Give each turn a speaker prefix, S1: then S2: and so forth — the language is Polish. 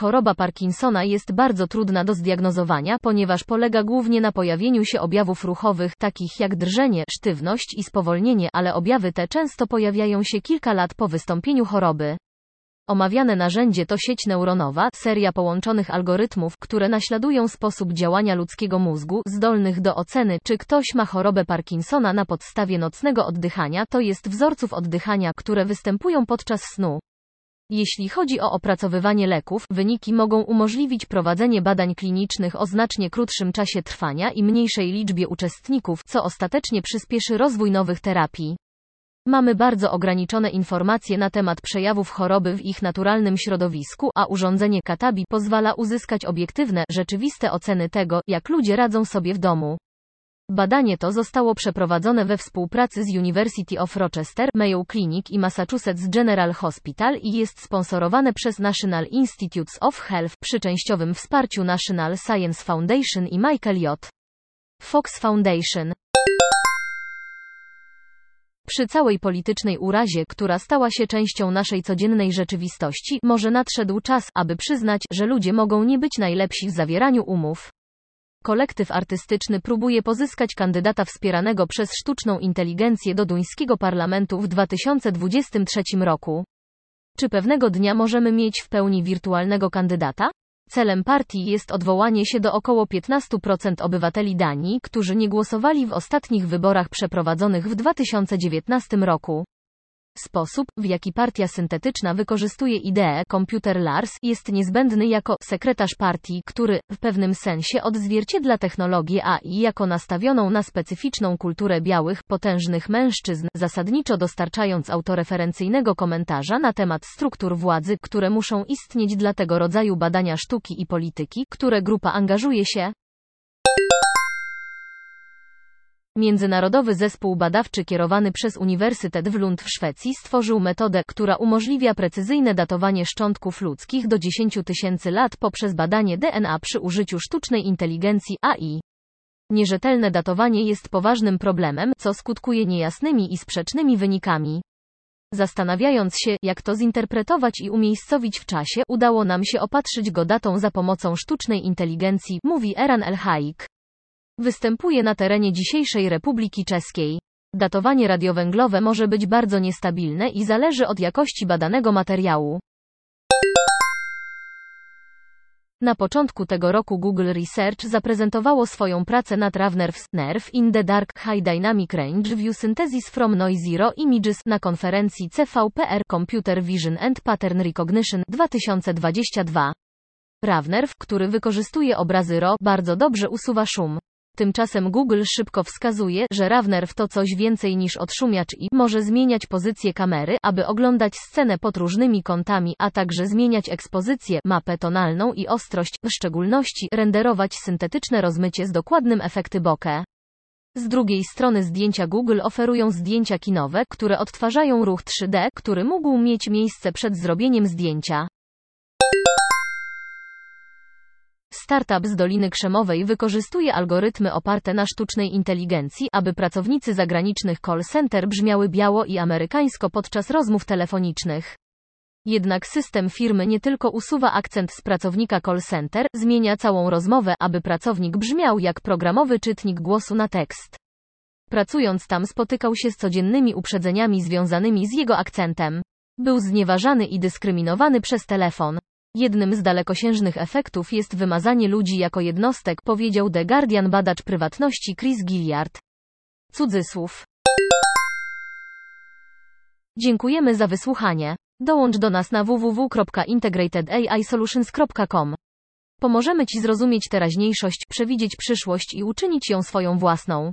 S1: Choroba Parkinsona jest bardzo trudna do zdiagnozowania, ponieważ polega głównie na pojawieniu się objawów ruchowych, takich jak drżenie, sztywność i spowolnienie, ale objawy te często pojawiają się kilka lat po wystąpieniu choroby. Omawiane narzędzie to sieć neuronowa, seria połączonych algorytmów, które naśladują sposób działania ludzkiego mózgu, zdolnych do oceny, czy ktoś ma chorobę Parkinsona na podstawie nocnego oddychania, to jest wzorców oddychania, które występują podczas snu. Jeśli chodzi o opracowywanie leków, wyniki mogą umożliwić prowadzenie badań klinicznych o znacznie krótszym czasie trwania i mniejszej liczbie uczestników, co ostatecznie przyspieszy rozwój nowych terapii. Mamy bardzo ograniczone informacje na temat przejawów choroby w ich naturalnym środowisku, a urządzenie Katabi pozwala uzyskać obiektywne, rzeczywiste oceny tego, jak ludzie radzą sobie w domu. Badanie to zostało przeprowadzone we współpracy z University of Rochester, Mayo Clinic i Massachusetts General Hospital i jest sponsorowane przez National Institutes of Health przy częściowym wsparciu National Science Foundation i Michael J. Fox Foundation. Przy całej politycznej urazie, która stała się częścią naszej codziennej rzeczywistości, może nadszedł czas, aby przyznać, że ludzie mogą nie być najlepsi w zawieraniu umów. Kolektyw artystyczny próbuje pozyskać kandydata wspieranego przez sztuczną inteligencję do duńskiego parlamentu w 2023 roku. Czy pewnego dnia możemy mieć w pełni wirtualnego kandydata? Celem partii jest odwołanie się do około 15% obywateli Danii, którzy nie głosowali w ostatnich wyborach przeprowadzonych w 2019 roku. Sposób, w jaki partia syntetyczna wykorzystuje ideę komputer Lars jest niezbędny jako sekretarz partii, który, w pewnym sensie odzwierciedla technologię AI jako nastawioną na specyficzną kulturę białych, potężnych mężczyzn, zasadniczo dostarczając autoreferencyjnego komentarza na temat struktur władzy, które muszą istnieć dla tego rodzaju badania sztuki i polityki, które grupa angażuje się. Międzynarodowy zespół badawczy kierowany przez Uniwersytet w Lund w Szwecji stworzył metodę, która umożliwia precyzyjne datowanie szczątków ludzkich do 10 tysięcy lat poprzez badanie DNA przy użyciu sztucznej inteligencji AI. Nierzetelne datowanie jest poważnym problemem, co skutkuje niejasnymi i sprzecznymi wynikami. Zastanawiając się, jak to zinterpretować i umiejscowić w czasie, udało nam się opatrzyć go datą za pomocą sztucznej inteligencji, mówi Eran Elhaik. Występuje na terenie dzisiejszej Republiki Czeskiej. Datowanie radiowęglowe może być bardzo niestabilne i zależy od jakości badanego materiału. Na początku tego roku Google Research zaprezentowało swoją pracę nad RAV-Nerves Nerve in the Dark High Dynamic Range View Synthesis from Noisero Images na konferencji CVPR Computer Vision and Pattern Recognition 2022. RAV-Nerve, który wykorzystuje obrazy RAW, bardzo dobrze usuwa szum. Tymczasem Google szybko wskazuje, że RAV-Nerve to coś więcej niż odszumiacz i może zmieniać pozycję kamery, aby oglądać scenę pod różnymi kątami, a także zmieniać ekspozycję, mapę tonalną i ostrość, w szczególności renderować syntetyczne rozmycie z dokładnym efekty bokeh. Z drugiej strony zdjęcia Google oferują zdjęcia kinowe, które odtwarzają ruch 3D, który mógł mieć miejsce przed zrobieniem zdjęcia. Startup z Doliny Krzemowej wykorzystuje algorytmy oparte na sztucznej inteligencji, aby pracownicy zagranicznych call center brzmiały biało i amerykańsko podczas rozmów telefonicznych. Jednak system firmy nie tylko usuwa akcent z pracownika call center, zmienia całą rozmowę, aby pracownik brzmiał jak programowy czytnik głosu na tekst. Pracując tam spotykał się z codziennymi uprzedzeniami związanymi z jego akcentem. Był znieważany i dyskryminowany przez telefon. Jednym z dalekosiężnych efektów jest wymazanie ludzi jako jednostek, powiedział The Guardian badacz prywatności Chris Gilliard. Cudzysłów. Dziękujemy za wysłuchanie. Dołącz do nas na www.integratedAIsolutions.com. Pomożemy Ci zrozumieć teraźniejszość, przewidzieć przyszłość i uczynić ją swoją własną.